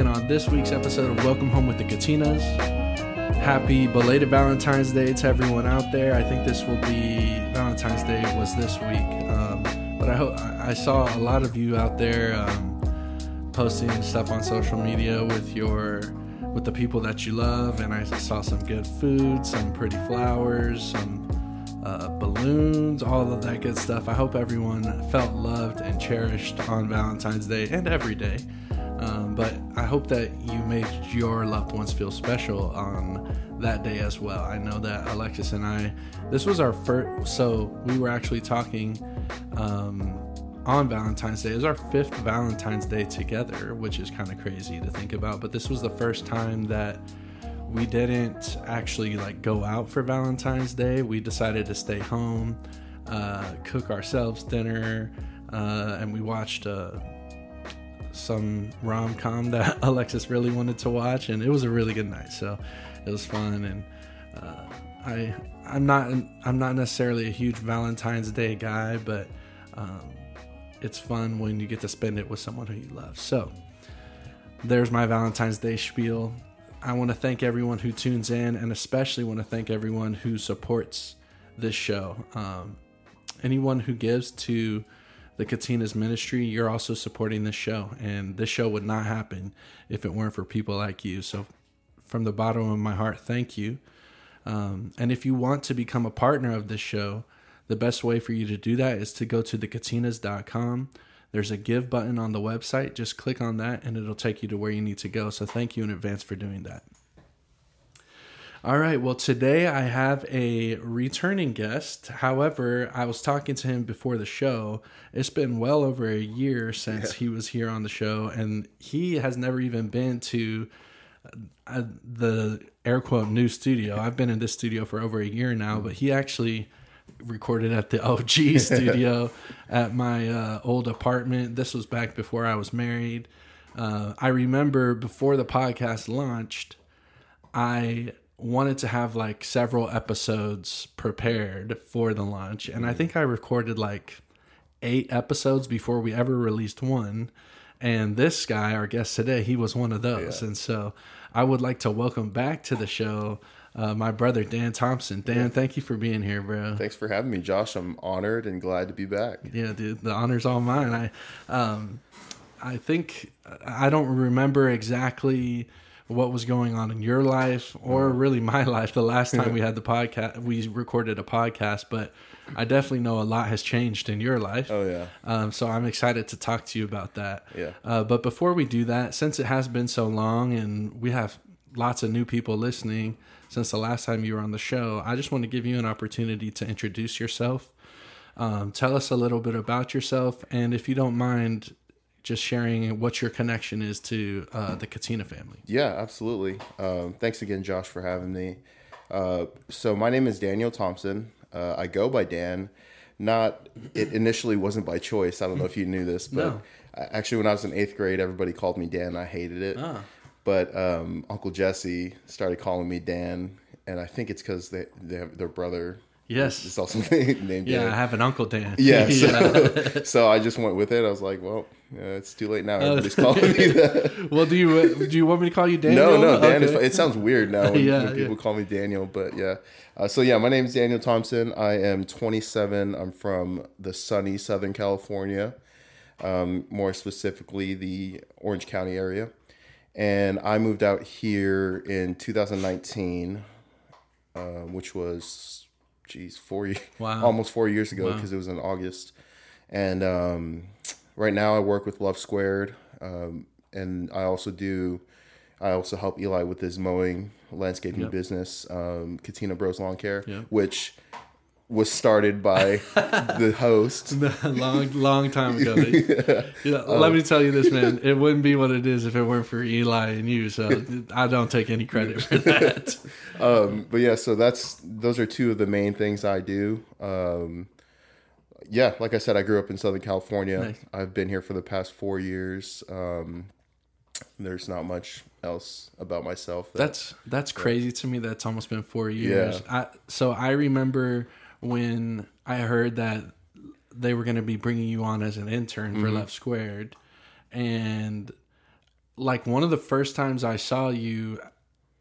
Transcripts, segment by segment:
In on this week's episode of Welcome Home with the Katinas. Happy belated Valentine's Day to everyone out there. I think this will be Valentine's Day was this week, um, but I hope I saw a lot of you out there um, posting stuff on social media with your with the people that you love, and I saw some good food, some pretty flowers, some uh, balloons, all of that good stuff. I hope everyone felt loved and cherished on Valentine's Day and every day. I hope that you made your loved ones feel special on that day as well. I know that Alexis and I, this was our first, so we were actually talking um, on Valentine's Day. It was our fifth Valentine's Day together, which is kind of crazy to think about. But this was the first time that we didn't actually like go out for Valentine's Day. We decided to stay home, uh, cook ourselves dinner, uh, and we watched uh, some rom com that Alexis really wanted to watch, and it was a really good night. So it was fun, and uh, I I'm not I'm not necessarily a huge Valentine's Day guy, but um, it's fun when you get to spend it with someone who you love. So there's my Valentine's Day spiel. I want to thank everyone who tunes in, and especially want to thank everyone who supports this show. Um, anyone who gives to the Katinas ministry, you're also supporting this show, and this show would not happen if it weren't for people like you. So, from the bottom of my heart, thank you. Um, and if you want to become a partner of this show, the best way for you to do that is to go to thekatinas.com. There's a give button on the website. Just click on that and it'll take you to where you need to go. So thank you in advance for doing that. All right. Well, today I have a returning guest. However, I was talking to him before the show. It's been well over a year since yeah. he was here on the show, and he has never even been to uh, the air quote new studio. I've been in this studio for over a year now, but he actually recorded at the OG studio at my uh, old apartment. This was back before I was married. Uh, I remember before the podcast launched, I wanted to have like several episodes prepared for the launch. And I think I recorded like eight episodes before we ever released one. And this guy, our guest today, he was one of those. Yeah. And so I would like to welcome back to the show uh, my brother Dan Thompson. Dan, yeah. thank you for being here, bro. Thanks for having me, Josh. I'm honored and glad to be back. Yeah, dude, the honor's all mine. I, um, I think I don't remember exactly what was going on in your life or really my life the last time we had the podcast we recorded a podcast but i definitely know a lot has changed in your life. Oh yeah. Um, so i'm excited to talk to you about that. Yeah. Uh, but before we do that since it has been so long and we have lots of new people listening since the last time you were on the show, I just want to give you an opportunity to introduce yourself. Um, tell us a little bit about yourself, and if you don't mind, just sharing what your connection is to uh, the Katina family. Yeah, absolutely. Um, thanks again, Josh, for having me. Uh, so my name is Daniel Thompson. Uh, I go by Dan. Not it initially wasn't by choice. I don't know if you knew this, but no. actually, when I was in eighth grade, everybody called me Dan. I hated it. Ah. But um, Uncle Jesse started calling me Dan, and I think it's because they, they have their brother. Yes, it's also named. Dan. Yeah, Dan. I have an uncle Dan. Yeah, so, yeah. so I just went with it. I was like, well, yeah, it's too late now. Oh. Everybody's calling me that. well, do you do you want me to call you Daniel? No, no, Dan. Okay. Is, it sounds weird now when, yeah, when people yeah. call me Daniel, but yeah. Uh, so yeah, my name is Daniel Thompson. I am 27. I'm from the sunny Southern California, um, more specifically the Orange County area and I moved out here in 2019, uh, which was, geez, four years, wow. almost four years ago because wow. it was in August. And um, right now I work with Love Squared, um, and I also do I also help Eli with his mowing landscaping yep. business, um, Katina Bros Lawn Care, yep. which was started by the host long long time ago. yeah. Yeah, um, let me tell you this, man. It wouldn't be what it is if it weren't for Eli and you. So I don't take any credit for that. um, but yeah, so that's those are two of the main things I do. Um, yeah, like I said, I grew up in Southern California. Nice. I've been here for the past four years. Um, there's not much else about myself. That, that's that's crazy to me. That's almost been four years. Yeah. I, so I remember when I heard that they were going to be bringing you on as an intern mm-hmm. for Love Squared, and like one of the first times I saw you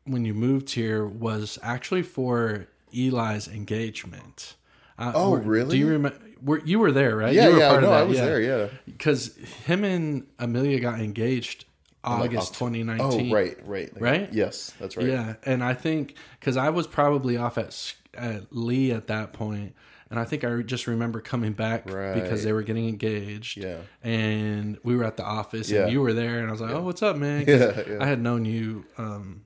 when you moved here was actually for Eli's engagement. Uh, oh, really? Do you remember? Were, you were there, right? Yeah, you were yeah. no, I was yeah. there. Yeah, because him and Amelia got engaged August 2019. Oh, right, right, right. Yes, that's right. Yeah, and I think because I was probably off at at Lee at that point, and I think I just remember coming back right. because they were getting engaged. Yeah, and we were at the office, yeah. and you were there, and I was like, yeah. "Oh, what's up, man?" Yeah, yeah, I had known you. Um,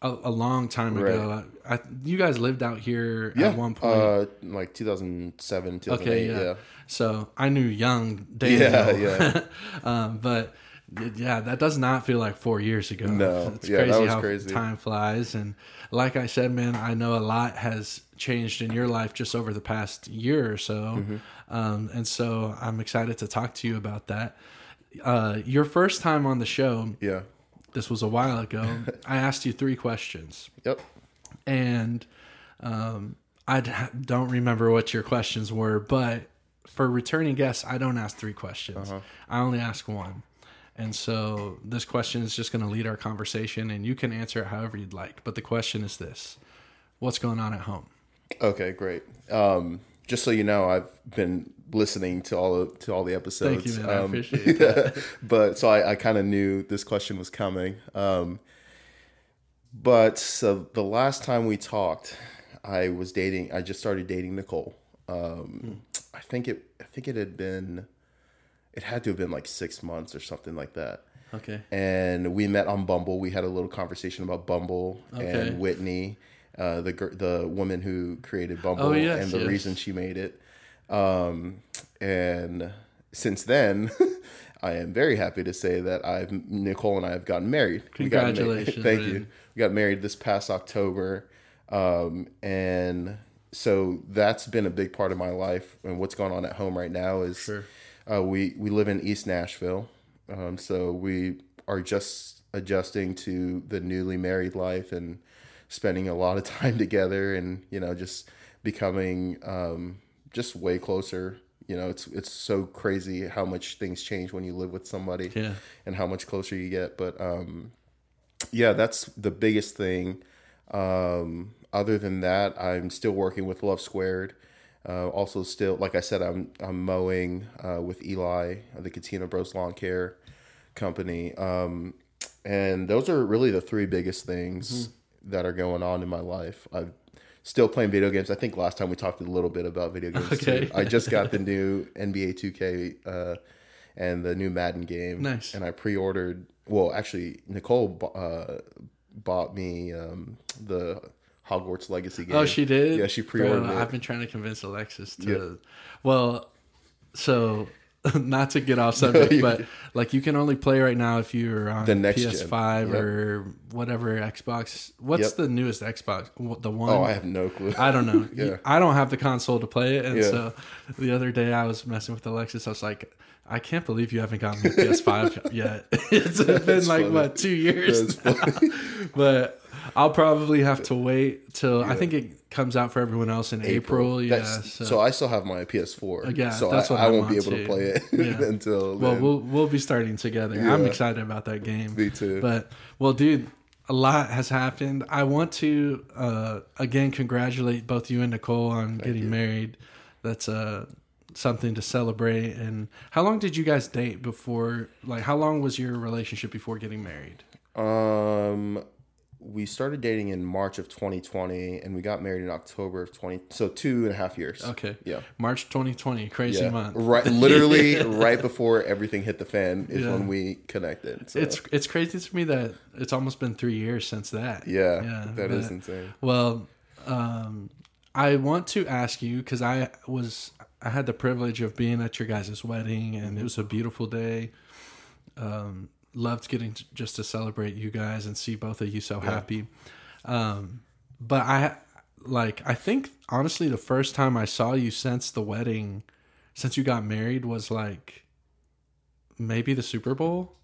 a, a, long time ago. Right. I, I, you guys lived out here yeah. at one point, uh, like 2007, 2008. Okay, yeah. yeah. So I knew young. Yeah, yeah. um, but yeah, that does not feel like four years ago. No, it's yeah, crazy how crazy. time flies. And like I said, man, I know a lot has changed in your life just over the past year or so. Mm-hmm. Um, and so I'm excited to talk to you about that. Uh, your first time on the show, yeah, this was a while ago. I asked you three questions. Yep, and um, I don't remember what your questions were, but for returning guests, I don't ask three questions. Uh-huh. I only ask one. And so this question is just going to lead our conversation, and you can answer it however you'd like. But the question is this What's going on at home? Okay, great. Um, just so you know, I've been listening to all of, to all the episodes. Thank you, man. Um, I appreciate that. but so I, I kind of knew this question was coming. Um, but so the last time we talked, I was dating. I just started dating Nicole. Um, hmm. I think it. I think it had been it had to have been like six months or something like that. Okay. And we met on Bumble. We had a little conversation about Bumble okay. and Whitney, uh, the the woman who created Bumble, oh, yes, and the yes. reason she made it. Um, and since then, I am very happy to say that I've Nicole and I have gotten married. Congratulations! Married. Thank man. you. We got married this past October, um, and so that's been a big part of my life. And what's going on at home right now is. Sure uh, we we live in East Nashville, um, so we are just adjusting to the newly married life and spending a lot of time together, and you know just becoming um, just way closer. You know, it's it's so crazy how much things change when you live with somebody, yeah. and how much closer you get. But um, yeah, that's the biggest thing. Um, other than that, I'm still working with Love Squared. Uh, also, still, like I said, I'm I'm mowing uh, with Eli, the Katina Bros Lawn Care Company, um, and those are really the three biggest things mm-hmm. That are going on in my life. I'm still playing video games. I think last time we talked a little bit about video games. Okay. Too. I just got the new NBA 2K uh, and the new Madden game. Nice. And I pre-ordered. Well, actually, Nicole uh, bought me um, the Hogwarts Legacy game. Oh, she did. Yeah, she pre-ordered. It. I've been trying to convince Alexis to. Yeah. Well, so not to get off subject, but like you can only play right now if you're on the next PS5 yep. or whatever Xbox. What's yep. the newest Xbox? The oh, one? Oh, I have no clue. I don't know. yeah. I don't have the console to play it, and yeah. so the other day I was messing with Alexis. I was like. I can't believe you haven't gotten a PS5 yet. it's been That's like funny. what two years, but I'll probably have to wait till yeah. I think it comes out for everyone else in April. April. Yeah. So. so. I still have my PS4. Yeah, so that's I, what I, I won't be able too. to play it yeah. until. Well, then. we'll we'll be starting together. Yeah. I'm excited about that game. Me too. But well, dude, a lot has happened. I want to uh, again congratulate both you and Nicole on Thank getting you. married. That's uh something to celebrate. And how long did you guys date before? Like, how long was your relationship before getting married? Um, we started dating in March of 2020 and we got married in October of 20 so two and a half years. Okay. Yeah. March 2020, crazy Yeah. month. Right literally right before everything hit the fan is Yeah. when we connected. So It's it's crazy to me that it's almost been three years since that. yeah, yeah, that is but- insane. Well, um, I want to ask you because I was I had the privilege of being at your guys' wedding and it was a beautiful day. Um, loved getting to, just to celebrate you guys and see both of you so happy. Um, but I like I think honestly the first time I saw you since the wedding, since you got married was like maybe the Super Bowl.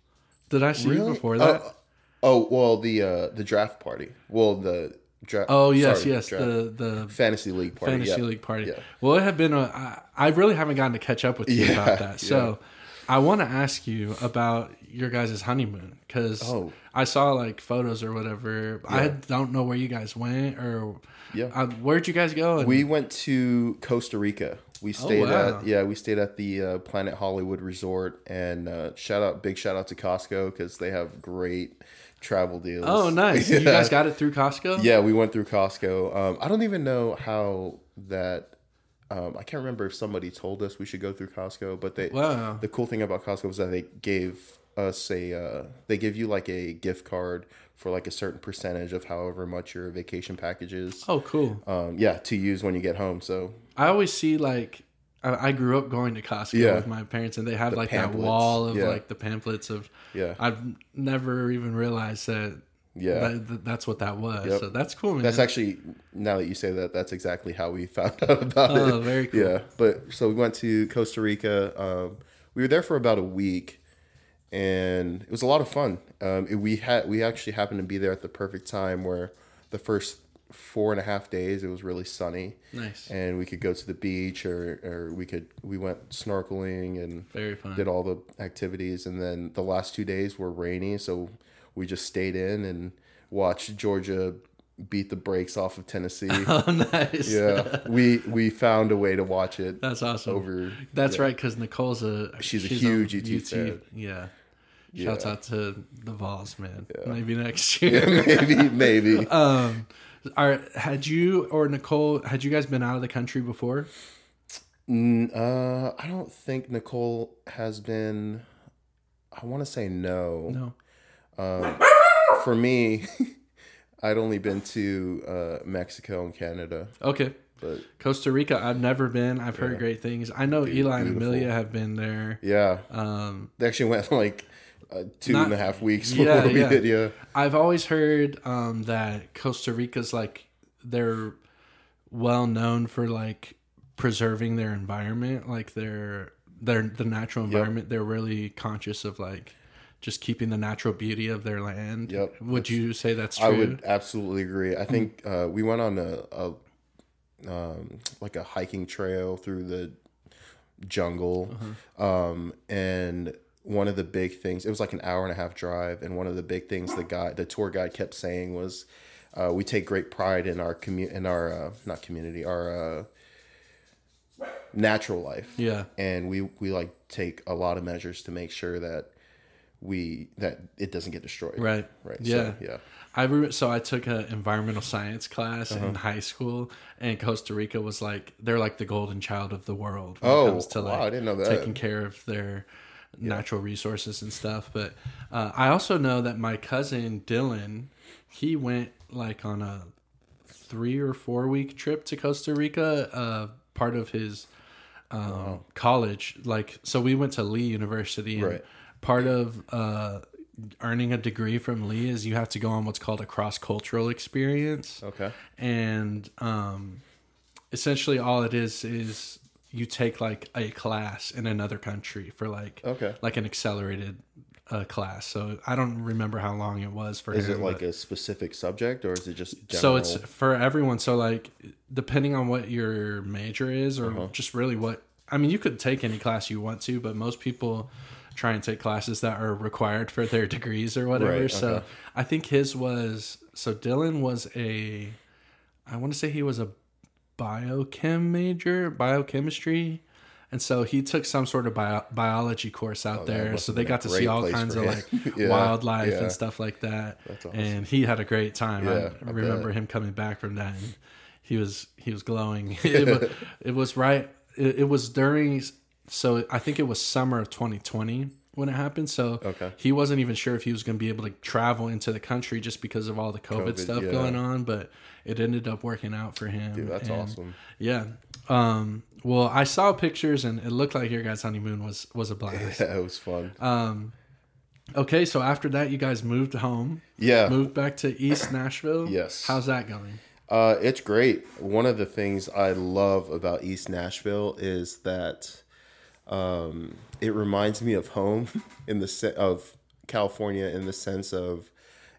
Did I see you before that? Oh, oh, well the uh the draft party. Well the draft Oh yes, sorry, yes, draft. the the fantasy league party. fantasy yeah. league party. Yeah. Well, it had been a. I, I really haven't gotten to catch up with you Yeah, about that. So, I want to ask you about your guys' honeymoon because Oh. I saw like photos or whatever. I don't know where you guys went or Yeah. uh, where'd you guys go? And, We went to Costa Rica. We stayed Oh, wow. at yeah, we stayed at the uh, Planet Hollywood Resort, and uh, shout out, big shout out to Costco because they have great travel deals. oh, nice! You guys got it through Costco. yeah, we went through Costco. Um, I don't even know how that. Um, I can't remember if somebody told us we should go through Costco, but they. Wow. The cool thing about Costco was that they gave us a. Uh, they give you like a gift card for like a certain percentage of however much your vacation package is. Oh, cool. Um, yeah, to use when you get home. So I always see like. I I grew up going to Costco Yeah. with my parents, and they have like pamphlets. that wall of Yeah. like the pamphlets of. yeah, I've never even realized that yeah. that, that- that's what that was. Yep. So that's cool, man. That's actually now that you say that, that's exactly how we found out about Oh, it. very cool. Yeah, but so we went to Costa Rica. Um, we were there for about a week, and it was a lot of fun. Um, it- we had we actually happened to be there at the perfect time where the first four and a half days it was really sunny, nice. and we could go to the beach or or we could we went snorkeling and Very fun. did all the activities and then the last two days were rainy so we just stayed in and watched georgia beat the brakes off of tennessee Oh, nice. yeah we we found a way to watch it That's awesome. over That's yeah. right, because Nicole's a She's a huge UT fan. Yeah. Yeah. Shouts out to the Vols, man. Maybe next year. maybe maybe um, are had you or Nicole had you guys been out of the country before? Mm, uh i don't think nicole has been i want to say no No. Um, for me i'd only been to uh mexico and canada Okay. but Costa Rica, I've never been. I've heard Yeah. great things. I know Eli and beautiful. Amelia have been there. yeah Um, They actually went like uh, two Not- and a half weeks Yeah, before we yeah. did. Yeah, I've always heard um, that Costa Rica's like they're well known for like preserving their environment, like their their the natural environment. They're really conscious of like just keeping the natural beauty of their land. Yep. Would you say that's true? I would absolutely agree. I think uh, we went on a, a um, like a hiking trail through the jungle, um, and one of the big things it was like an hour and a half drive, and one of the big things the guy, the tour guide, kept saying was. Uh, we take great pride in our commu- in our uh, not community our uh, natural life Yeah. and we we like take a lot of measures to make sure that we that it doesn't get destroyed Right. right Yeah. so, yeah I re- so I took an environmental science class Uh-huh. in high school, and Costa Rica was like they're like the golden child of the world when Oh, it comes to wow, I didn't know that. taking care of their natural resources and stuff. But uh, I also know that my cousin Dylan, he went like on a three or four week trip to Costa Rica, uh, part of his um, college. Like, so we went to Lee University, and Right. Part of uh, earning a degree from Lee is you have to go on what's called a cross cultural experience, okay and um, essentially all it is is you take like a class in another country for like okay like an accelerated uh, class. So I don't remember how long it was for is him. it like a specific subject or is it just general? so it's for everyone. So like depending on what your major is, or Uh-huh. just really what I mean, you could take any class you want to, but most people try and take classes that are required for their degrees or whatever. Right, So. I think his was so Dylan was a I want to say he was a biochem major, biochemistry, and so he took some sort of bio- biology course out oh, there. So they got to see all kinds of like yeah, wildlife yeah. and stuff like that. Awesome. And he had a great time. Yeah, I, I remember him coming back from that, and he was he was glowing. it, was, it was right. It, it was during. So I think it was summer of 2020 when it happened. So okay. he wasn't even sure if he was going to be able to travel into the country just because of all the COVID, COVID stuff yeah. going on. But it ended up working out for him. Dude, that's and awesome. Yeah. Um, well, I saw pictures and it looked like your guys' honeymoon was was a blast. Yeah, it was fun. Um, okay, so after that, you guys moved home. Yeah. Moved back to East Nashville. yes. How's that going? Uh, it's great. One of the things I love about East Nashville is that um, it reminds me of home in the se- of California in the sense of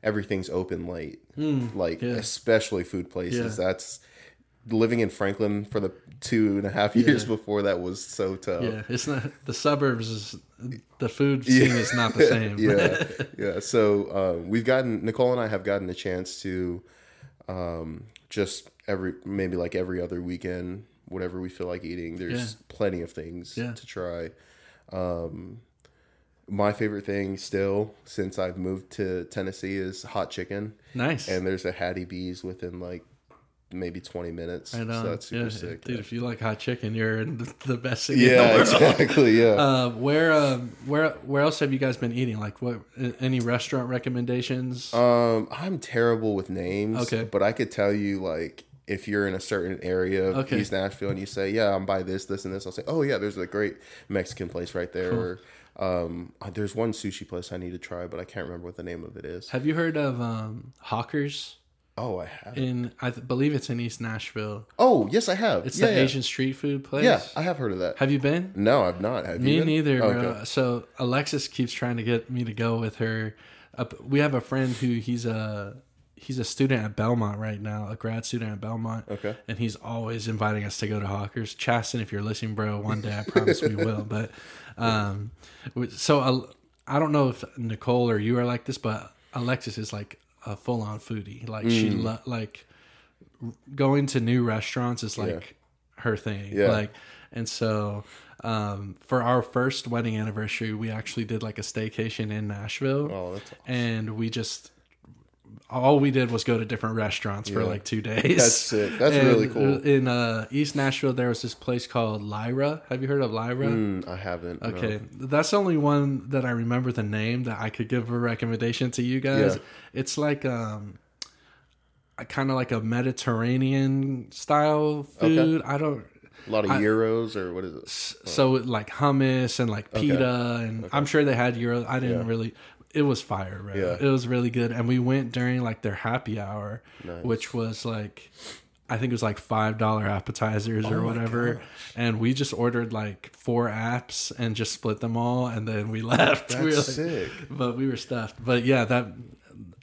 everything's open late, mm, like yeah. especially food places. Yeah. That's living in Franklin for the two and a half years yeah. before that was so tough. Yeah, it's not the suburbs. Is the food scene is not the same. yeah, yeah. So uh, we've gotten Nicole and I have gotten a chance to um, just every maybe like every other weekend whatever we feel like eating. There's yeah. plenty of things yeah. to try. Um, my favorite thing still since I've moved to Tennessee is hot chicken. Nice. And there's a Hattie B's within like maybe 20 minutes. I know. So that's super yeah. sick. Dude, yeah. if you like hot chicken, you're in the best thing Yeah, exactly. Yeah. Uh, where, um, where, where else have you guys been eating? Like what, any restaurant recommendations? Um, I'm terrible with names. Okay. But I could tell you like, if you're in a certain area of okay. East Nashville and you say, "Yeah, I'm by this, this, and this," I'll say, "Oh yeah, there's a great Mexican place right there." Cool. Or, um, uh, there's one sushi place I need to try, but I can't remember what the name of it is. Have you heard of um, Hawkers? Oh, I have. In I th- believe it's in East Nashville. Oh, yes, I have. It's yeah, the yeah. Asian street food place. Yeah, I have heard of that. Have you been? No, I've not. Have me neither. Oh, okay. so Alexis keeps trying to get me to go with her. We have a friend who he's a he's a student at Belmont right now, a grad student at Belmont. Okay. And he's always inviting us to go to Hawkers. Chasten, if you're listening, bro, one day I promise we will. But um, so uh, I don't know if Nicole or you are like this, but Alexis is like a full on foodie. Like mm. she lo- like going to new restaurants is like yeah. her thing. Yeah. Like and so um, for our first wedding anniversary, we actually did like a staycation in Nashville. Oh, that's awesome. And we just all we did was go to different restaurants yeah. for like two days. That's sick. That's and really cool. In uh, East Nashville, there was this place called Lyra. Have you heard of Lyra? Mm, I haven't. Okay, no. that's the only one that I remember the name that I could give a recommendation to you guys. Yeah. It's like um, kind of like a Mediterranean style food. Okay. I don't. A lot of I, gyros or what is it? So like hummus and like pita okay. and okay. I'm sure they had gyros. I didn't yeah. really, it was fire, right? Yeah. It was really good. And we went during like their happy hour, nice. which was like I think it was like five dollar appetizers oh or whatever. And we just ordered like four apps and just split them all and then we left. That's we like, sick. But we were stuffed. But yeah, that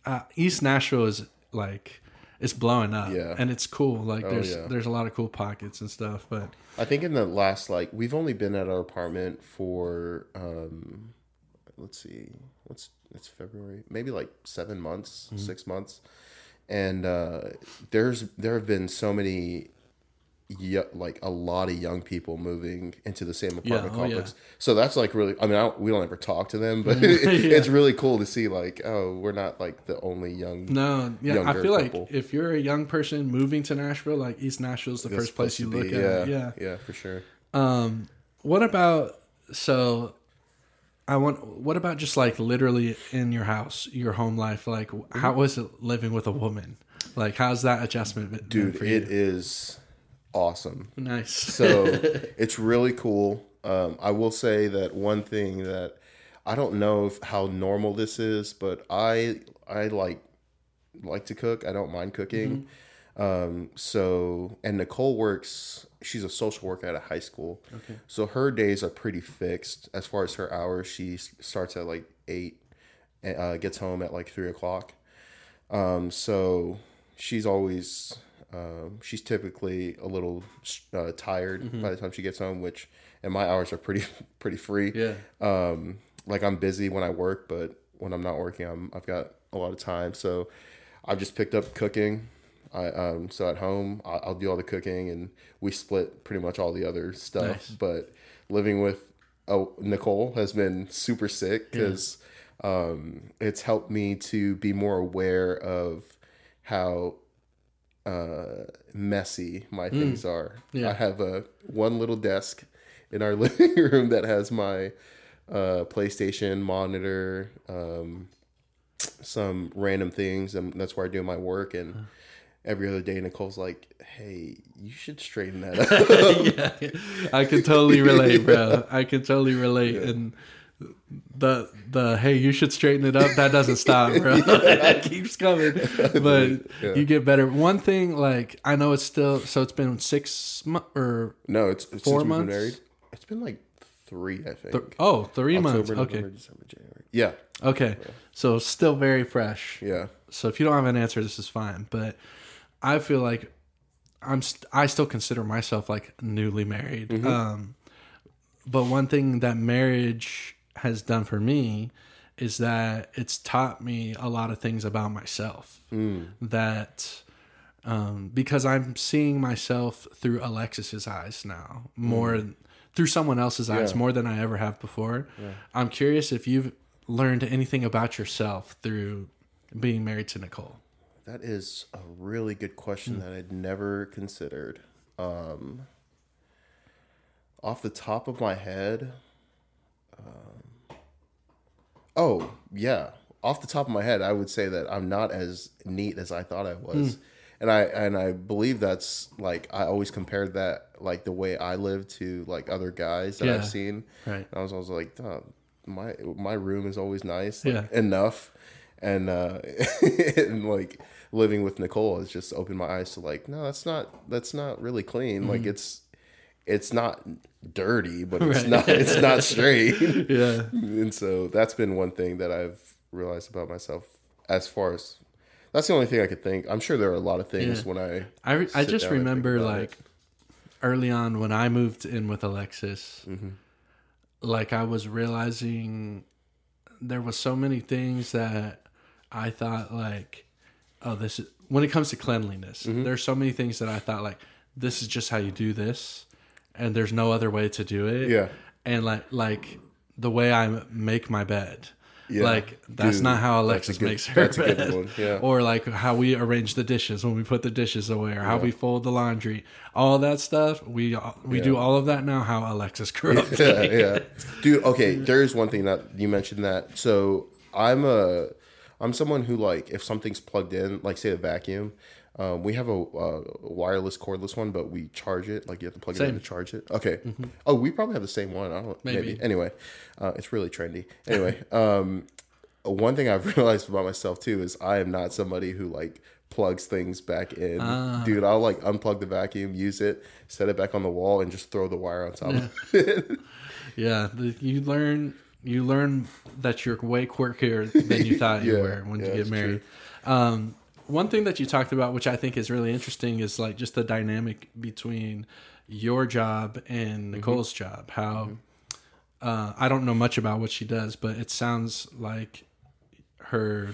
uh, East Nashville is like it's blowing up. Yeah. And it's cool. Like oh, there's yeah. there's a lot of cool pockets and stuff. But I think in the last like we've only been at our apartment for um let's see, what's it's February, maybe like seven months, mm-hmm. six months, and uh, there's there have been so many like a lot of young people moving into the same apartment yeah, oh, complex. Yeah. So that's like really. I mean, I we don't ever talk to them, but yeah. it's really cool to see. Like, oh, we're not like the only young. No, yeah, I feel couple. like if you're a young person moving to Nashville, like East Nashville is the first place you look at. Yeah, yeah, for sure. Um, what about so? I want. What about just like literally in your house, your home life? Like, how was it living with a woman? Like, how's that adjustment? Dude, it is awesome. Nice. so it's really cool. Um, I will say that one thing that I don't know if, how normal this is, but I I like like to cook. I don't mind cooking. Mm-hmm. Um, so and Nicole works she's a social worker at a high school. Okay. So her days are pretty fixed as far as her hours. She starts at like eight, and uh, gets home at like three o'clock. Um, so she's always um, she's typically a little uh, tired mm-hmm. by the time she gets home, which and my hours are pretty pretty free. Yeah. Um, like I'm busy when I work, but when I'm not working, I'm I've got a lot of time. So I've just picked up cooking. I um so at home I, will do all the cooking and we split pretty much all the other stuff. Nice. But living with oh, Nicole has been super sick because yeah. um, it's helped me to be more aware of how uh, messy my mm. things are. Yeah. I have a one little desk in our living room that has my uh, PlayStation monitor, um, some random things, and that's where I do my work. And every other day Nicole's like, "Hey, you should straighten that up." yeah, I can totally relate, bro. I can totally relate, yeah. and the the hey, you should straighten it up. That doesn't stop, bro. that keeps coming, but yeah. you get better. One thing, like I know it's still so it's been six months or no, it's, it's four months. Been married. It's been like three, I think. Th- oh, three October, months. November, okay, December, January. Yeah. Okay, so still very fresh. Yeah. So if you don't have an answer, this is fine, but I feel like I'm st- I still consider myself like newly married. Mm-hmm. Um, but one thing that marriage has done for me is that it's taught me a lot of things about myself. Mm. That um, because I'm seeing myself through Alexis's eyes now more mm. through someone else's eyes more than I ever have before. Yeah. I'm curious if you've learned anything about yourself through being married to Nicole. That is a really good question mm. that I'd never considered. Um, off the top of my head, um, oh yeah, off the top of my head, I would say that I'm not as neat as I thought I was, mm. and I and I believe that's like I always compared that like the way I live to like other guys that yeah. I've seen. Right. And I was always like, oh, my my room is always nice, like, yeah. enough and uh and like living with Nicole has just opened my eyes to like no that's not that's not really clean mm-hmm. like it's it's not dirty but it's right. not it's not straight yeah and so that's been one thing that I've realized about myself as far as that's the only thing I could think I'm sure there are a lot of things yeah. when I I, I just remember like it. early on when I moved in with Alexis mm-hmm. like I was realizing there was so many things that I thought like, oh, this is when it comes to cleanliness. Mm-hmm. There's so many things that I thought like, this is just how you do this, and there's no other way to do it. Yeah. And like like the way I make my bed. Yeah. Like that's Dude, not how Alexis good, makes her bed. Yeah. Or like how we arrange the dishes when we put the dishes away, or how yeah. we fold the laundry. All that stuff we we do all of that now. How Alexis grew up. yeah, yeah. Dude, okay. There is one thing that you mentioned that. So I'm a I'm someone who like if something's plugged in, like say a vacuum, um, we have a, a, wireless cordless one, but we charge it. Like you have to plug same. it in to charge it. Okay. Mm-hmm. Oh, we probably have the same one. I don't maybe. maybe. Anyway, uh, it's really trendy. Anyway, um, one thing I've realized about myself too is I am not somebody who like plugs things back in. Ah. Dude, I'll like unplug the vacuum, use it, set it back on the wall, and just throw the wire on top yeah. of it. yeah, you learn you learn that you're way quirkier than you thought yeah, you were when yeah, you get married. Um, one thing that you talked about, which I think is really interesting, is like just the dynamic between your job and mm-hmm. Nicole's mm-hmm. job. How mm-hmm. uh, I don't know much about what she does, but it sounds like her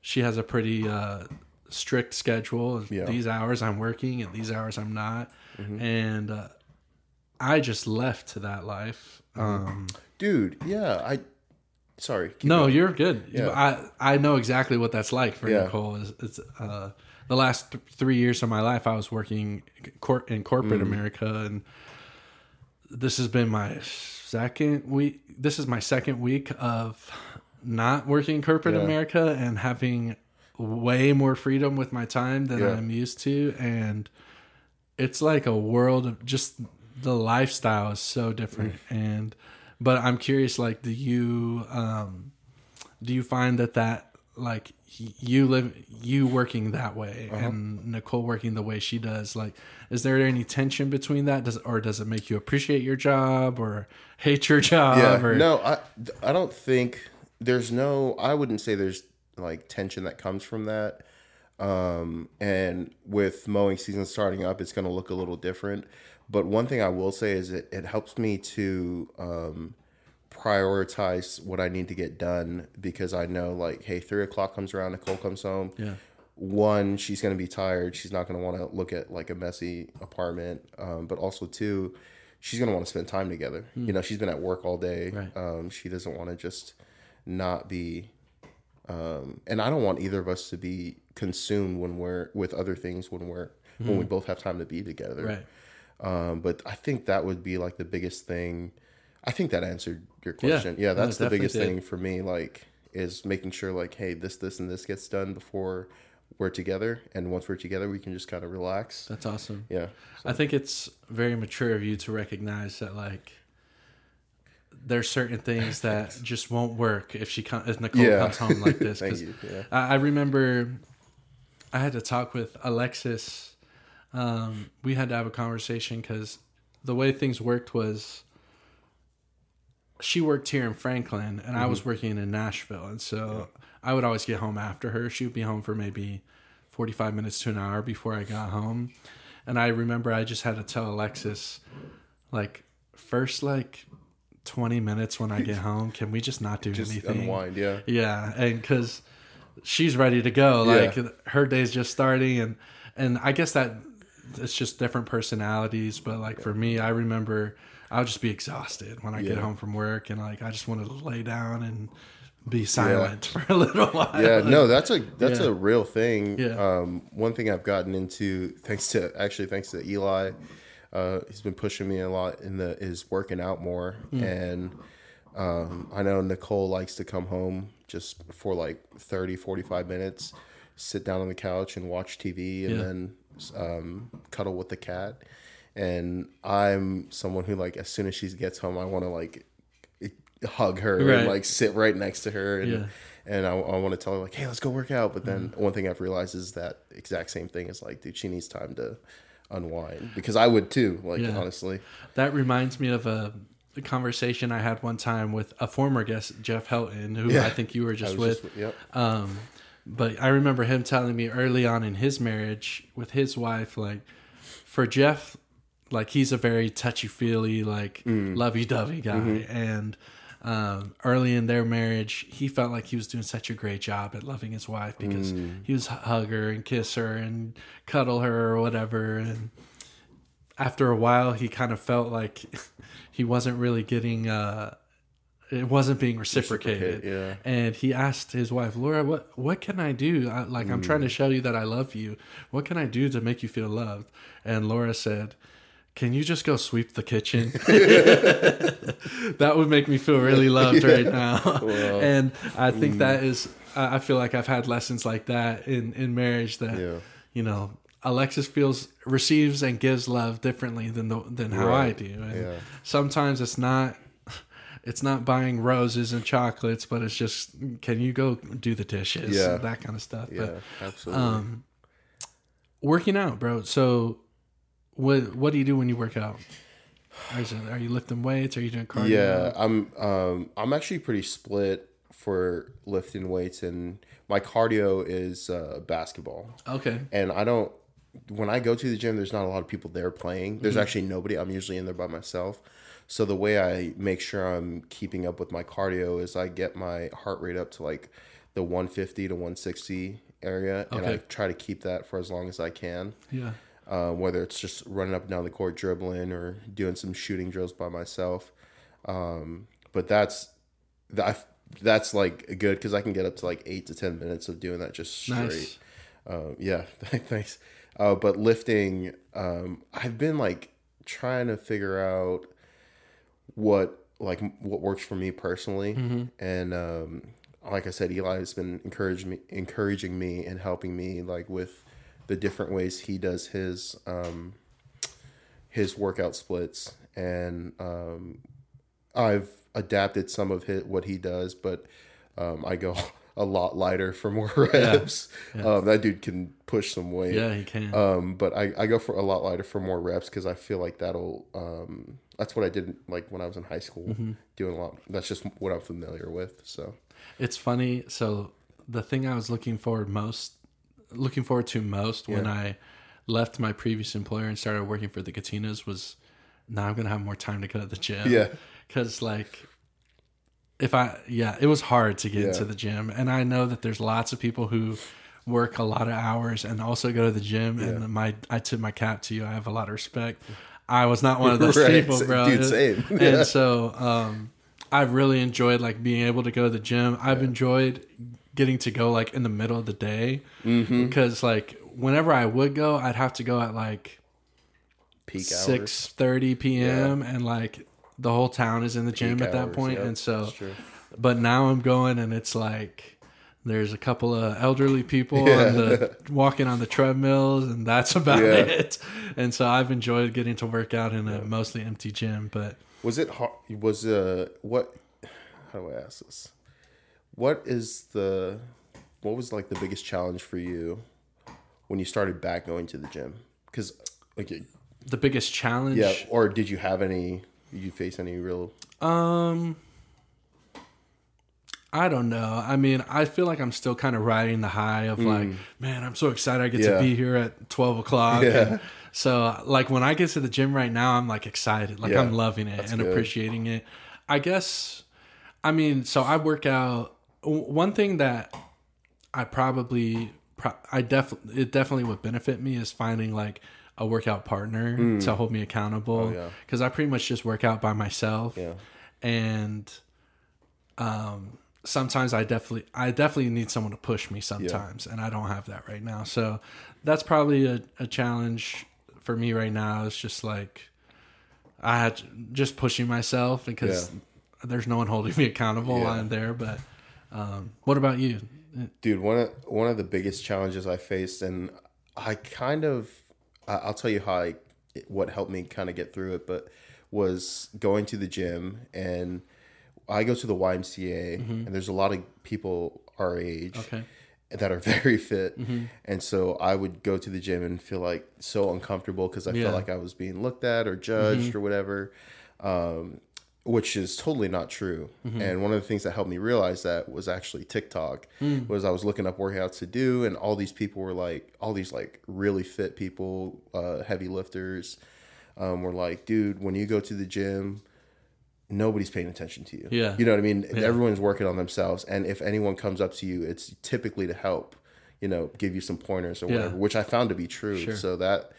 she has a pretty uh, strict schedule. Yeah. These hours I'm working, and these hours I'm not, mm-hmm. and uh, I just left to that life. Mm-hmm. Um, dude. Yeah, I. Sorry. No, going. you're good. Yeah. I I know exactly what that's like for yeah. Nicole. Is it's uh, the last th- three years of my life I was working cor- in corporate mm. America, and this has been my second week. This is my second week of not working corporate yeah. America and having way more freedom with my time than yeah. I'm used to, and it's like a world of just the lifestyle is so different mm. and but I'm curious, like, do you um, do you find that that like you live you working that way uh-huh. and Nicole working the way she does like is there any tension between that does or does it make you appreciate your job or hate your job yeah or? no I I don't think there's no I wouldn't say there's like tension that comes from that um and with mowing season starting up it's going to look a little different but one thing I will say is it, it helps me to um, prioritize what I need to get done because I know like, hey, three o'clock comes around, Nicole comes home. Yeah. One, she's gonna be tired. She's not gonna want to look at like a messy apartment. Um, but also two, she's gonna want to spend time together. Hmm. You know, she's been at work all day. Right. Um, she doesn't want to just not be. Um, and I don't want either of us to be consumed when we're with other things when we're when we both have time to be together. Hmm. Right. Um, but I think that would be like the biggest thing. I think that answered your question. Yeah, No, that's it the biggest did. thing for me. Like, is making sure like, hey, this, this, and this gets done before we're together, and once we're together, we can just kind of relax. That's awesome. Yeah, I think it's very mature of you to recognize that like there's certain things that just won't work if she com- if Nicole Yeah. comes home like this. Thank 'cause you. Yeah. I, I remember I had to talk with Alexis. Um, we had to have a conversation because the way things worked was she worked here in Franklin and I was working in Nashville, and so I would always get home after her. She would be home for maybe forty-five minutes to an hour before I got home, and I remember I just had to tell Alexis, like, first like twenty minutes when I get home, can we just not do Just anything? unwind. Yeah. Yeah, and because she's ready to go, like her day's just starting, and and I guess that it's just different personalities. But like for me, I remember I'll just be exhausted when I get home from work, and like I just want to lay down and be silent for a little while. Yeah, no, that's a that's Yeah. a real thing. Yeah. Um, one thing I've gotten into, thanks to actually thanks to Eli, uh, he's been pushing me a lot in the is working out more, Hmm. and um, I know Nicole likes to come home just for like 30, 45 minutes, sit down on the couch and watch TV, and Yeah. then um, cuddle with the cat. And I'm someone who like as soon as she gets home, I want to like hug her Right. and like sit right next to her and Yeah. and I, I want to tell her like, hey, let's go work out. But then Mm-hmm. one thing I've realized is that exact same thing is like, dude, she needs time to unwind because I would too. Like Yeah. honestly, That reminds me of a, a conversation I had one time with a former guest, Jeff Helton, who Yeah. I think you were just with. just yep. Um, but I remember him telling me early on in his marriage with his wife, like for Jeff, like he's a very touchy feely, like lovey dovey guy. And um, early in their marriage, he felt like he was doing such a great job at loving his wife because he was hug her and kiss her and cuddle her or whatever. And after a while, he kind of felt like he wasn't really getting. Uh, it wasn't being reciprocated. Reciprocate, yeah. and he asked his wife laura what what can i do? I, like i'm trying to mm. show you that i love you. What can i do to make you feel loved? And laura said can you just go sweep the kitchen? That would make me feel really loved right now. And i think that mm. is i feel like i've had lessons like that in in marriage that Yeah. you know alexis feels receives and gives love differently than the than how i do. And Yeah. sometimes it's not it's not buying roses and chocolates, but it's just can you go do the dishes, Yeah. and that kind of stuff. Yeah, But absolutely. um, working out, bro. So, what what do you do when you work out? Are you, are you lifting weights? Are you doing cardio? yeah, I'm um I'm actually pretty split for lifting weights and my cardio is uh, basketball. Okay. and I don't. When I go to the gym, there's not a lot of people there playing. There's actually nobody. I'm usually in there by myself. So the way I make sure I'm keeping up with my cardio is I get my heart rate up to like the 150 to 160 area, and I try to keep that for as long as I can. Yeah. Uh, whether it's just running up and down the court, dribbling, or doing some shooting drills by myself. Um, but that's that. That's like good because I can get up to like eight to ten minutes of doing that just straight. Nice. Uh, yeah, thanks. Uh, but lifting, um, I've been like trying to figure out what like what works for me personally, and um, like I said, Eli has been encouraging me, encouraging me, and helping me like with the different ways he does his um, his workout splits, and um, I've adapted some of his, what he does, but um, I go a lot lighter for more reps. Um, that dude can push some weight. Yeah, he can. Um, but I, I go for a lot lighter for more reps because I feel like that'll. That's what I did like when I was in high school, Mm-hmm. doing a lot. That's just what I'm familiar with. So It's funny. So the thing I was looking forward most, looking forward to most when I left my previous employer and started working for the Katinas was now I'm gonna have more time to go to the gym. Yeah. Because like, if I yeah, it was hard to get Yeah. into the gym, and I know that there's lots of people who work a lot of hours and also go to the gym. And my I tip my cap to you. I have a lot of respect. I was not one of those right. people, bro. Dude, same. and so um, I've really enjoyed like being able to go to the gym. I've yeah. enjoyed getting to go like in the middle of the day mm-hmm. because like whenever I would go, I'd have to go at like peak six thirty p.m. Yeah. and like the whole town is in the gym peak at that point, yep. and so. But now I'm going, and it's like there's a couple of elderly people yeah. on the walking on the treadmills, and that's about yeah. it. And so I've enjoyed getting to work out in a mostly empty gym. But was it hard? Was uh what? How do I ask this? What is the what was like the biggest challenge for you when you started back going to the gym? Because like the biggest challenge, yeah. Or did you have any? Did you face any real? Um, I don't know. I mean, I feel like I'm still kind of riding the high of mm. like, man, I'm so excited I get yeah. to be here at 12 o'clock. Yeah. And so, like, when I get to the gym right now, I'm like excited. Like, yeah. I'm loving it That's and good. appreciating it. I guess, I mean, so I work out one thing that I probably I definitely it definitely would benefit me is finding like a workout partner mm. to hold me accountable because oh, yeah. I pretty much just work out by myself. Yeah. And um sometimes I definitely I definitely need someone to push me sometimes yeah. and I don't have that right now. So that's probably a, a challenge for me right now. It's just like I had just pushing myself because yeah. there's no one holding me accountable yeah. on there. But um, what about you? Dude, one of one of the biggest challenges I faced, and I kind of, I'll tell you how I, what helped me kind of get through it, but was going to the gym, and I go to the YMCA, mm-hmm. and there's a lot of people our age. Okay that are very fit mm-hmm. and so i would go to the gym and feel like so uncomfortable because i yeah. felt like i was being looked at or judged mm-hmm. or whatever um, which is totally not true. Mm-hmm. And one of the things that helped me realize that was actually TikTok. Mm. Was I was looking up workouts to do, and all these people were like, all these like really fit people, uh, heavy lifters, um, were like, dude, when you go to the gym, nobody's paying attention to you. Yeah, you know what I mean. Yeah. Everyone's working on themselves, and if anyone comes up to you, it's typically to help, you know, give you some pointers or whatever, which I found to be true. Sure. So that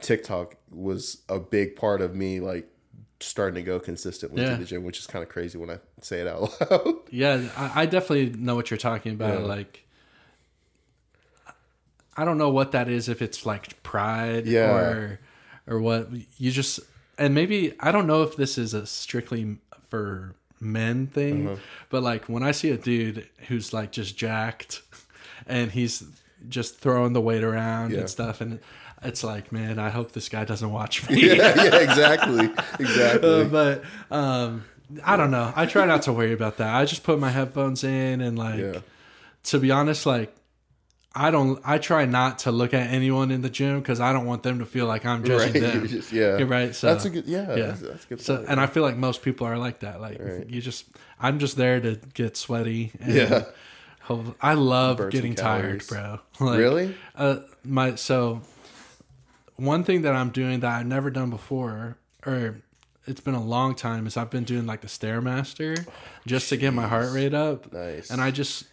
TikTok was a big part of me, like starting to go consistently yeah. to the gym, which is kind of crazy when I say it out loud. yeah, I, I definitely know what you're talking about. Yeah. Like, I don't know what that is. If it's like pride, yeah. or or what you just and maybe I don't know if this is a strictly for men thing, uh-huh. but like when I see a dude who's like just jacked and he's just throwing the weight around yeah. and stuff and it's like, man, I hope this guy doesn't watch me. yeah, yeah, exactly, exactly. Uh, but um, I don't know. I try not to worry about that. I just put my headphones in and like, yeah. to be honest, like. I don't. I try not to look at anyone in the gym because I don't want them to feel like I'm judging right. them. Just, yeah, right. So that's a good. Yeah, yeah. That's, that's good. So, and I feel like most people are like that. Like right. you just, I'm just there to get sweaty. And yeah. I love Burn getting tired, bro. Like, really? Uh, my so one thing that I'm doing that I've never done before, or it's been a long time, is I've been doing like the stairmaster oh, just to get my heart rate up. Nice. And I just,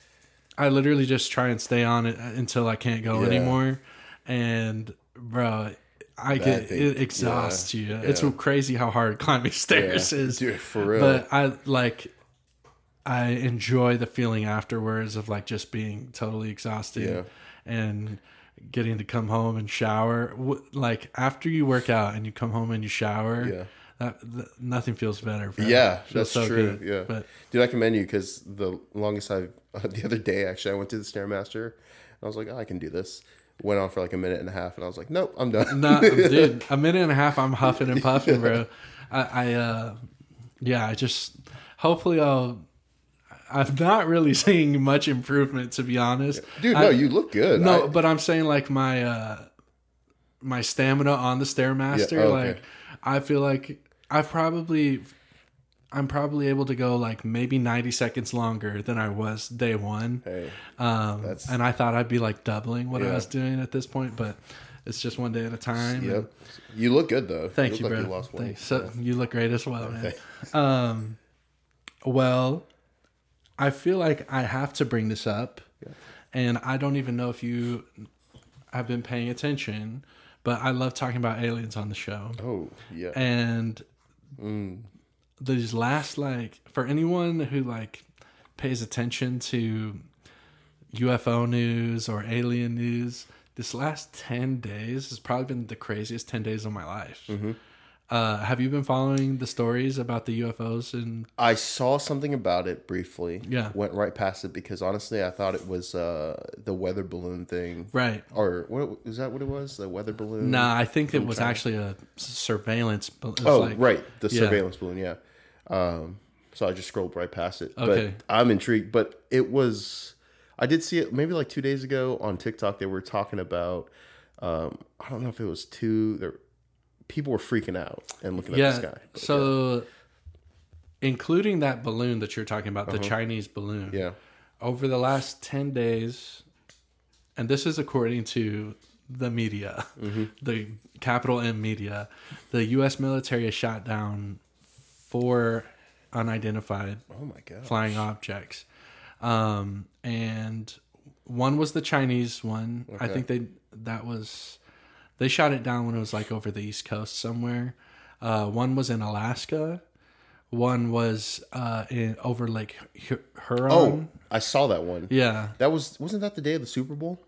I literally just try and stay on it uh, until I can't go yeah. anymore. And bro, I get it exhausts yeah, you. Yeah. It's crazy how hard climbing stairs is. Dude, for real. But I like I enjoy the feeling afterwards of like just being totally exhausted. And getting to come home and shower. Like after you work out and you come home and you shower. That, that nothing feels better. Bro. Yeah, that's so true. Good. Yeah, but dude, I commend you because the longest I uh, the other day actually I went to the stairmaster and I was like, oh, I can do this. Went on for like a minute and a half and I was like, nope, I'm done. Not, dude, a minute and a half, I'm huffing and puffing, yeah. bro. I, I uh, yeah, I just hopefully I'll I'm not really seeing much improvement to be honest. Dude, no, I, you look good. No, I, but I'm saying like my uh my stamina on the stairmaster, yeah, oh, okay. like I feel like I probably I'm probably able to go like maybe 90 seconds longer than I was day one. Hey, um, and I thought I'd be like doubling what yeah. I was doing at this point, but it's just one day at a time. Yep. You look good though. Thank you, you bro. Like you lost weight. So yeah. you look great as well, man. Um, well, I feel like I have to bring this up, yeah. and I don't even know if you have been paying attention, but I love talking about aliens on the show. Oh yeah. And mm. these last like for anyone who like pays attention to UFO news or alien news, this last 10 days has probably been the craziest 10 days of my life. Mm-hmm. Uh, have you been following the stories about the UFOs? And I saw something about it briefly. Yeah, went right past it because honestly, I thought it was uh, the weather balloon thing. Right. Or what is that? What it was? The weather balloon? Nah, I think it was China. actually a surveillance. Oh, like, right, the surveillance balloon. Yeah. Um, so I just scrolled right past it. Okay. But I'm intrigued. But it was. I did see it maybe like two days ago on TikTok. They were talking about. Um, I don't know if it was two. There, people were freaking out and looking yeah, at the sky. But, so, yeah. including that balloon that you're talking about, uh-huh. the Chinese balloon. Yeah. Over the last ten days, and this is according to the media, mm-hmm. the capital M media, the U.S. military has shot down four unidentified oh my god flying objects um, and one was the Chinese one. Okay. I think they that was they shot it down when it was like over the east coast somewhere. Uh, one was in Alaska. One was uh, in over Lake Huron. Oh, I saw that one. Yeah, that was wasn't that the day of the Super Bowl?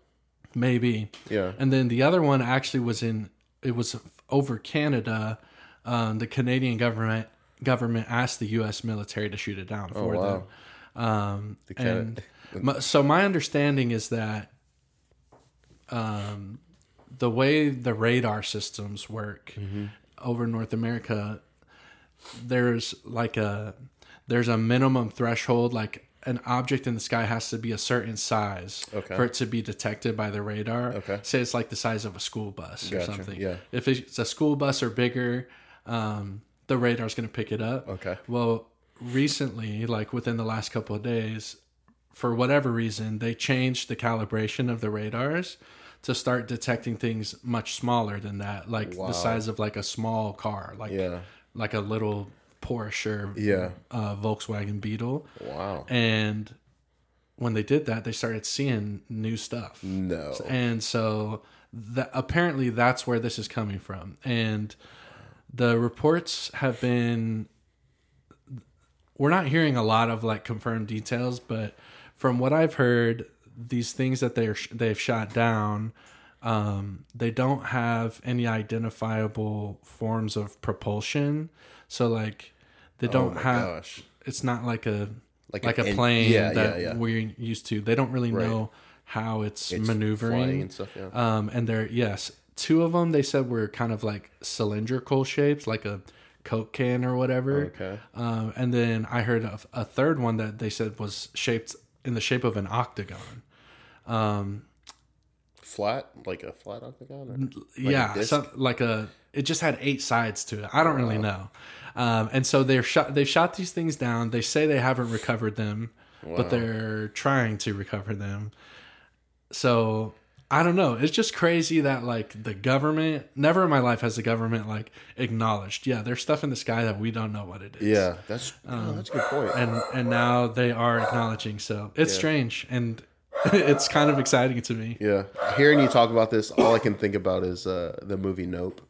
Maybe. Yeah. And then the other one actually was in it was over Canada. Um, the Canadian government government asked the U.S. military to shoot it down oh, for wow. them. Um, the and my, so my understanding is that um, the way the radar systems work mm-hmm. over North America, there's like a there's a minimum threshold, like an object in the sky has to be a certain size okay. for it to be detected by the radar. Okay. Say it's like the size of a school bus gotcha. or something. Yeah. If it's a school bus or bigger, um, the radar's going to pick it up. Okay. Well, recently, like within the last couple of days, for whatever reason, they changed the calibration of the radars to start detecting things much smaller than that, like wow. the size of like a small car, like yeah. like a little Porsche or yeah. uh, Volkswagen Beetle. Wow. And when they did that, they started seeing new stuff. No. And so that apparently that's where this is coming from. And the reports have been we're not hearing a lot of like confirmed details, but from what I've heard, these things that they're they've shot down, um, they don't have any identifiable forms of propulsion. So like, they oh don't oh have. Gosh. It's not like a like, like a plane yeah, that yeah, yeah. we're used to. They don't really right. know how it's, it's maneuvering and stuff. Yeah. Um, and they're yes, two of them they said were kind of like cylindrical shapes, like a Coke can or whatever. Okay. Um, and then I heard a, a, third one that they said was shaped in the shape of an octagon. Um, flat, like a flat octagon. Like yeah, some, like a. It just had eight sides to it. I don't really know. Um, and so they're shot. They shot these things down. They say they haven't recovered them, wow. but they're trying to recover them. So I don't know. It's just crazy that like the government never in my life has the government like acknowledged. Yeah, there's stuff in the sky that we don't know what it is. Yeah, that's um, oh, that's a good point. And and now they are acknowledging. So it's yeah. strange and it's kind of exciting to me. Yeah, hearing you talk about this, all I can think about is uh, the movie Nope.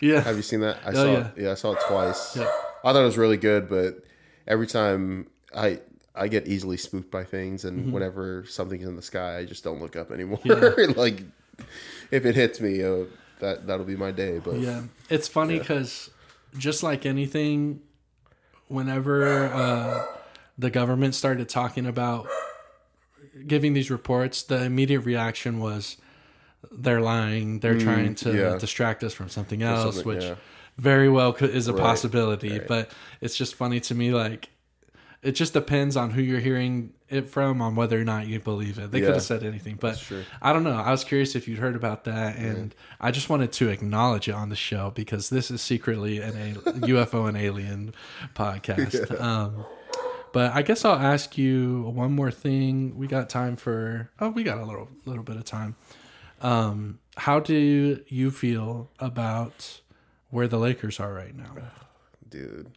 Yeah, have you seen that? I oh, saw yeah. it. Yeah, I saw it twice. Yeah. I thought it was really good, but every time I I get easily spooked by things, and mm-hmm. whenever something's in the sky, I just don't look up anymore. Yeah. like if it hits me, uh, that that'll be my day. But yeah, it's funny because yeah. just like anything, whenever uh, the government started talking about giving these reports, the immediate reaction was they're lying. They're mm, trying to yeah. distract us from something else, something, which very well could, is a right. possibility. Right. But it's just funny to me, like it just depends on who you're hearing it from on whether or not you believe it. They yeah. could have said anything, but I don't know. I was curious if you'd heard about that, and yeah. I just wanted to acknowledge it on the show because this is secretly an a- UFO and alien podcast. Yeah. Um, but I guess I'll ask you one more thing. We got time for oh, we got a little little bit of time. Um, how do you feel about where the Lakers are right now, dude?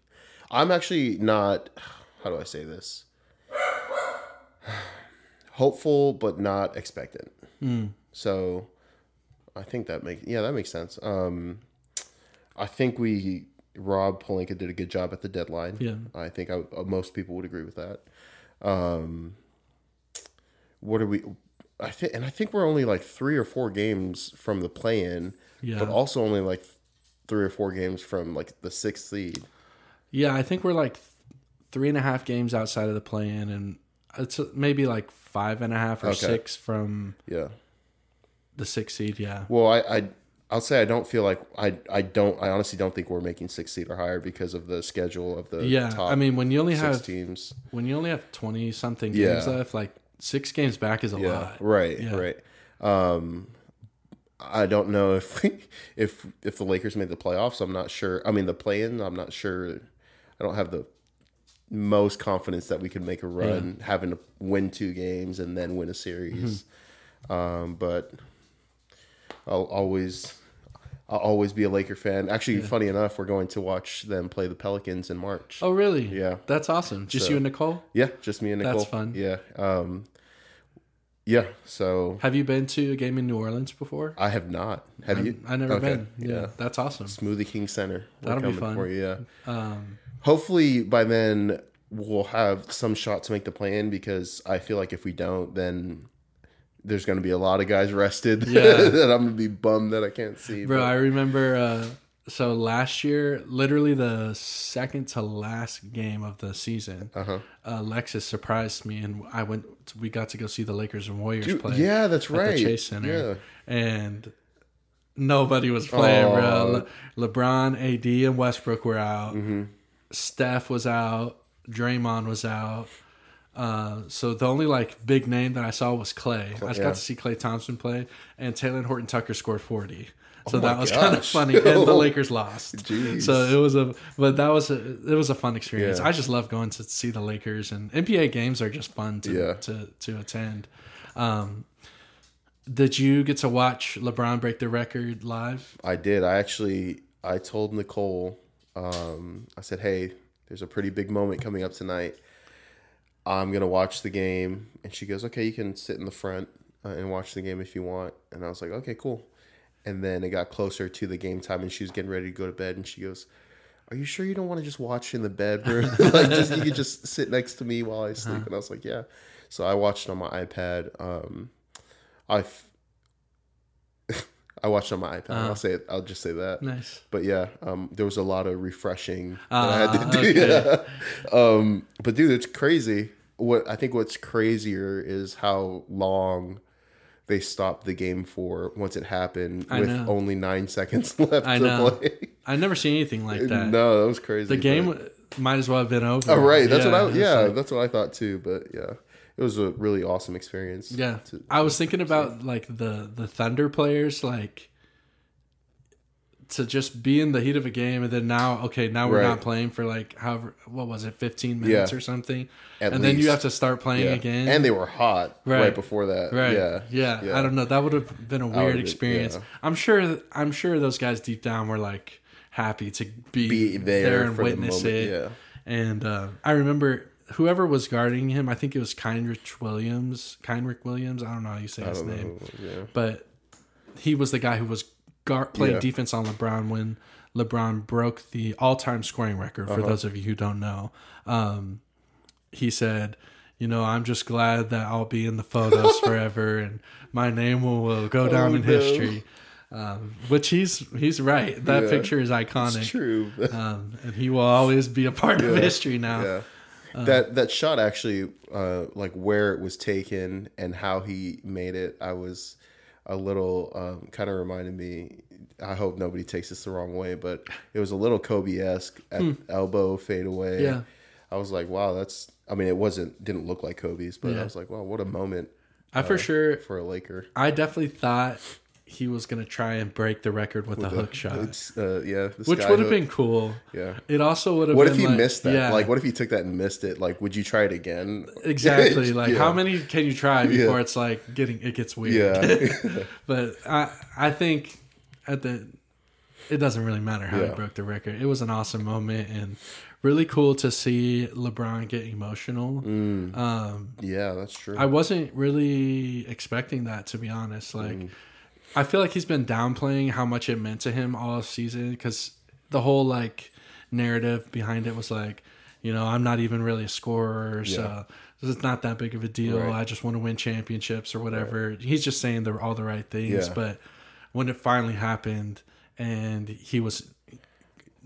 I'm actually not how do I say this? Hopeful but not expectant. Mm. So I think that makes yeah that makes sense. Um, I think we Rob Pelinka did a good job at the deadline. Yeah, I think I, uh, most people would agree with that. Um, what are we? I think, and I think we're only like three or four games from the play-in, yeah. but also only like three or four games from like the sixth seed. Yeah, I think we're like three and a half games outside of the play-in, and it's maybe like five and a half or okay. six from yeah the sixth seed. Yeah. Well, I, I I'll say I don't feel like I I don't I honestly don't think we're making six seed or higher because of the schedule of the yeah. I mean, when you only have teams, when you only have twenty something games yeah. left, like six games back is a yeah. lot. Right. Yeah. Right. Um, I don't know if if if the Lakers made the playoffs. I'm not sure. I mean, the play-in. I'm not sure. I don't have the most confidence that we could make a run, yeah. having to win two games and then win a series. Mm-hmm. Um, but I'll always I'll always be a Laker fan. Actually, yeah. funny enough, we're going to watch them play the Pelicans in March. Oh, really? Yeah, that's awesome. Just so, you and Nicole? Yeah, just me and Nicole. That's fun. Yeah. Um, yeah. So, have you been to a game in New Orleans before? I have not. Have I'm, you? I never okay. been. Yeah, yeah, that's awesome. Smoothie King Center. We're That'll be fun. For you, yeah. Um, Hopefully by then we'll have some shot to make the plan because I feel like if we don't, then there's going to be a lot of guys rested yeah. that I'm going to be bummed that I can't see. Bro, but. I remember uh, so last year, literally the second to last game of the season, uh-huh. uh, Lexus surprised me, and I went. We got to go see the Lakers and Warriors Dude, play. Yeah, that's right. Chase Center, yeah. and nobody was playing, oh. bro. Le- LeBron, AD, and Westbrook were out. Mm-hmm. Steph was out. Draymond was out. Uh, so the only like big name that I saw was Klay. I just yeah. got to see Klay Thompson play, and Talen Horton Tucker scored forty. So oh that was kind of funny, and the Lakers lost. Jeez. So it was a, but that was a, it was a fun experience. Yeah. I just love going to see the Lakers, and NBA games are just fun to yeah. to to attend. Um, did you get to watch LeBron break the record live? I did. I actually I told Nicole, um, I said, "Hey, there's a pretty big moment coming up tonight." I'm gonna watch the game, and she goes, okay, you can sit in the front uh, and watch the game if you want. And I was like, okay, cool. And then it got closer to the game time, and she was getting ready to go to bed, and she goes, "Are you sure you don't want to just watch in the bedroom? like, just you could just sit next to me while I sleep." Uh-huh. And I was like, "Yeah." So I watched on my iPad. Um, I I watched on my iPad. Uh-huh. I'll say it. I'll just say that. Nice. But yeah, um, there was a lot of refreshing uh, that I had to ah, do. Okay. um, but dude, it's crazy. What I think what's crazier is how long they stopped the game for once it happened I with know. only nine seconds left I know. play. I never seen anything like that. No, that was crazy. The game but... might as well have been over. Oh right, that's yeah, what I yeah, like... that's what I thought too. But yeah it was a really awesome experience. Yeah, to, I was thinking about like the the Thunder players, like to just be in the heat of a game, and then now, okay, now we're right. not playing for like however what was it, fifteen minutes yeah. or something, At and least. then you have to start playing yeah. again. And they were hot right. right, before that. Right. Yeah. yeah. yeah, I don't know. That would have been a weird experience. I'm sure. I'm sure those guys deep down were like happy to be, be there, there and witness the it. Yeah. And uh, I remember whoever was guarding him, I think it was Kenrich Williams. Kindrick Williams. I don't know how you say his name, yeah. but he was the guy who was guard, playing yeah. defense on LeBron when LeBron broke the all-time scoring record. For uh-huh. those of you who don't know, um, he said, "You know, I'm just glad that I'll be in the photos forever, and my name will, will go oh, down oh, in no. history." Um, which he's he's right. That yeah, picture is iconic. It's true, um, and he will always be a part of history now. Uh, that that shot actually, uh, like where it was taken and how he made it, I was a little um, kind of reminded me. I hope nobody takes this the wrong way, but it was a little Kobe esque at hmm. elbow fade away. Yeah, I was like, wow, that's. I mean, it wasn't didn't look like Kobe's, but yeah. I was like, wow, what a moment. I uh, for sure for a Laker. I definitely thought he was gonna try and break the record with, with a hook shot. Uh, yeah, which would have been cool. Yeah, it also would have. Been. What if he like, missed that? Yeah. Like, what if he took that and missed it? Like, would you try it again? Exactly. Like, yeah. how many can you try before yeah. it's like getting it gets weird? Yeah. but I I think at the it doesn't really matter how he broke the record. It was an awesome moment and really cool to see LeBron get emotional. Mm. Um, yeah, that's true. I wasn't really expecting that to be honest. Like. Mm I feel like he's been downplaying how much it meant to him all season because the whole like narrative behind it was like, you know, I'm not even really a scorer, so yeah. it's not that big of a deal. Right. I just want to win championships or whatever. Right. He's just saying the, all the right things, yeah. but when it finally happened and he was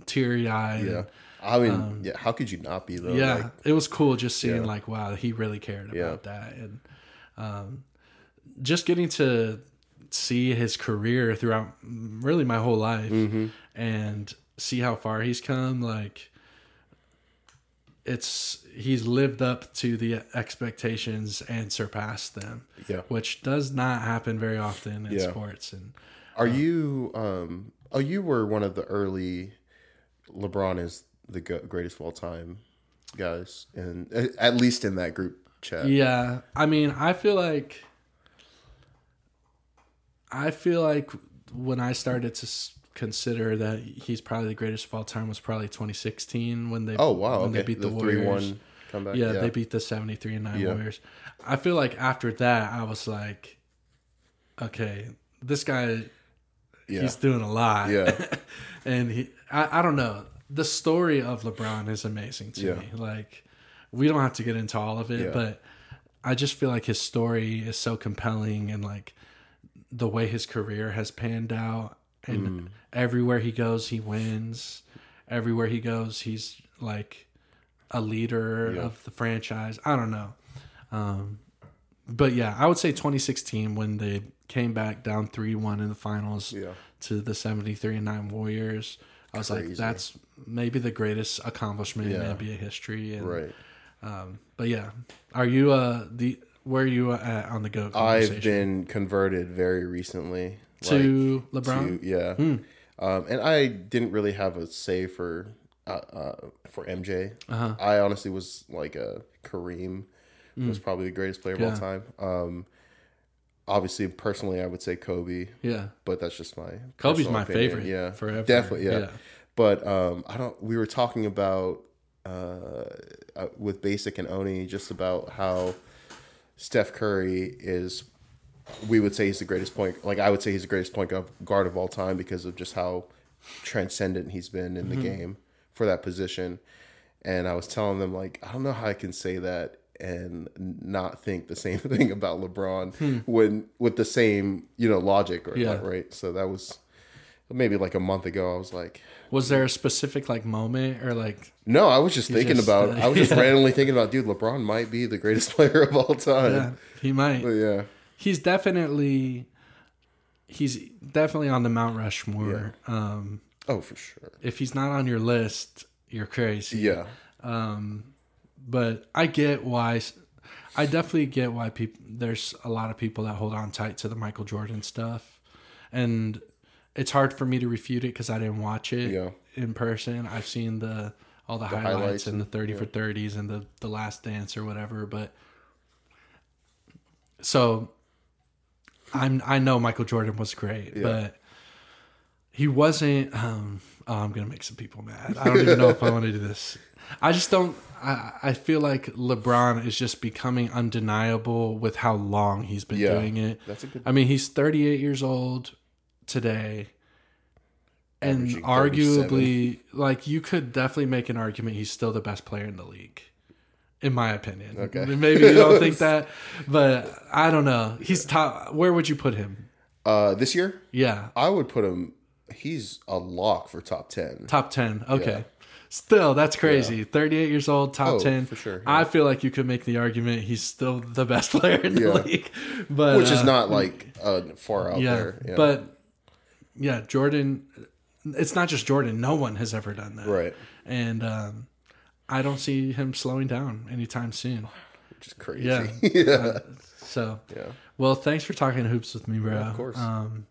teary eyed. Yeah. I mean, um, yeah. How could you not be though? Yeah, like, it was cool just seeing yeah. like, wow, he really cared about yeah. that, and um, just getting to see his career throughout really my whole life, mm-hmm. and see how far he's come. Like, it's he's lived up to the expectations and surpassed them. Yeah, which does not happen very often in yeah. sports. And are um, you? um Oh, you were one of the early. LeBron is the greatest of all time guys, and at least in that group chat. Yeah, I mean, I feel like I feel like when I started to consider that he's probably the greatest of all time was probably 2016 when they oh wow when okay. they beat the, the Warriors. Comeback. Yeah, yeah, they beat the 73 and 9 yeah. Warriors. I feel like after that I was like okay, this guy yeah. he's doing a lot. Yeah. and he I, I don't know the story of LeBron is amazing to yeah. me. Like, we don't have to get into all of it, but I just feel like his story is so compelling and like the way his career has panned out and mm. everywhere he goes he wins. Everywhere he goes he's like a leader yeah. of the franchise. I don't know. Um, but yeah, I would say 2016 when they came back down 3-1 in the finals yeah. to the 73 and 9 Warriors I was Crazy. like, that's maybe the greatest accomplishment yeah. in NBA history. And, right. Um, but yeah, are you uh the where are you at on the go? I've been converted very recently to like, LeBron. To, yeah, hmm. um, and I didn't really have a say for uh, uh, for MJ. Uh-huh. I honestly was like a Kareem mm. was probably the greatest player of yeah. all time. Um, obviously personally I would say Kobe. Yeah. But that's just my Kobe's my opinion. favorite. Yeah. Forever. Definitely, yeah. yeah. But um I don't we were talking about uh, uh, with Basic and Oni just about how Steph Curry is we would say he's the greatest point like I would say he's the greatest point guard of all time because of just how transcendent he's been in the mm-hmm. game for that position. And I was telling them like I don't know how I can say that and not think the same thing about LeBron hmm. when with the same you know logic or yeah. right. So that was maybe like a month ago. I was like, was there a specific like moment or like? No, I was just thinking just, about. Uh, I was just yeah. randomly thinking about, dude, LeBron might be the greatest player of all time. Yeah, he might. But yeah, he's definitely. He's definitely on the Mount Rushmore. Yeah. Um, oh, for sure. If he's not on your list, you're crazy. Yeah. Um, but I get why. I definitely get why people. There's a lot of people that hold on tight to the Michael Jordan stuff, and it's hard for me to refute it because I didn't watch it yeah. in person. I've seen the all the, the highlights, highlights, and, the thirty yeah. for thirties and the the Last Dance or whatever, but so I'm I know Michael Jordan was great, yeah. but he wasn't. Um, oh, I'm gonna make some people mad. I don't even know if I want to do this. I just don't. I, I feel like LeBron is just becoming undeniable with how long he's been doing it. That's a good. I mean, he's 38 years old today, and arguably, like you could definitely make an argument he's still the best player in the league, in my opinion. Okay, maybe you don't think that, but I don't know. He's top. Where would you put him? Uh, this year? Yeah, I would put him. He's a lock for top ten. Top ten. Okay. Yeah. Still, that's crazy. Yeah. 38 years old, top oh, 10. For sure. Yeah. I feel like you could make the argument he's still the best player in the league. But Which is uh, not like uh, far out there. Yeah. But yeah, Jordan it's not just Jordan, no one has ever done that. Right. And um, I don't see him slowing down anytime soon. Which is crazy. Yeah. yeah. Uh, so Yeah. Well, thanks for talking hoops with me, bro. of course. Um,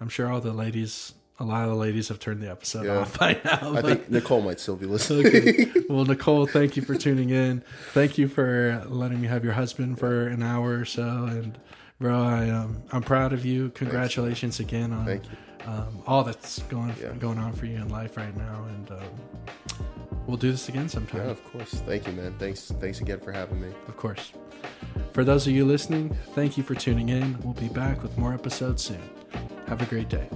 I'm sure all the ladies a lot of the ladies have turned the episode yeah. off by now. I think Nicole might still be listening. okay. Well, Nicole, thank you for tuning in. Thank you for letting me have your husband for an hour or so. And bro, I um, I'm proud of you. Congratulations Thanks. again on um, all that's going yeah. going on for you in life right now. And um, we'll do this again sometime. Yeah, of course. Thank you, man. Thanks. Thanks again for having me. Of course. For those of you listening, thank you for tuning in. We'll be back with more episodes soon. Have a great day.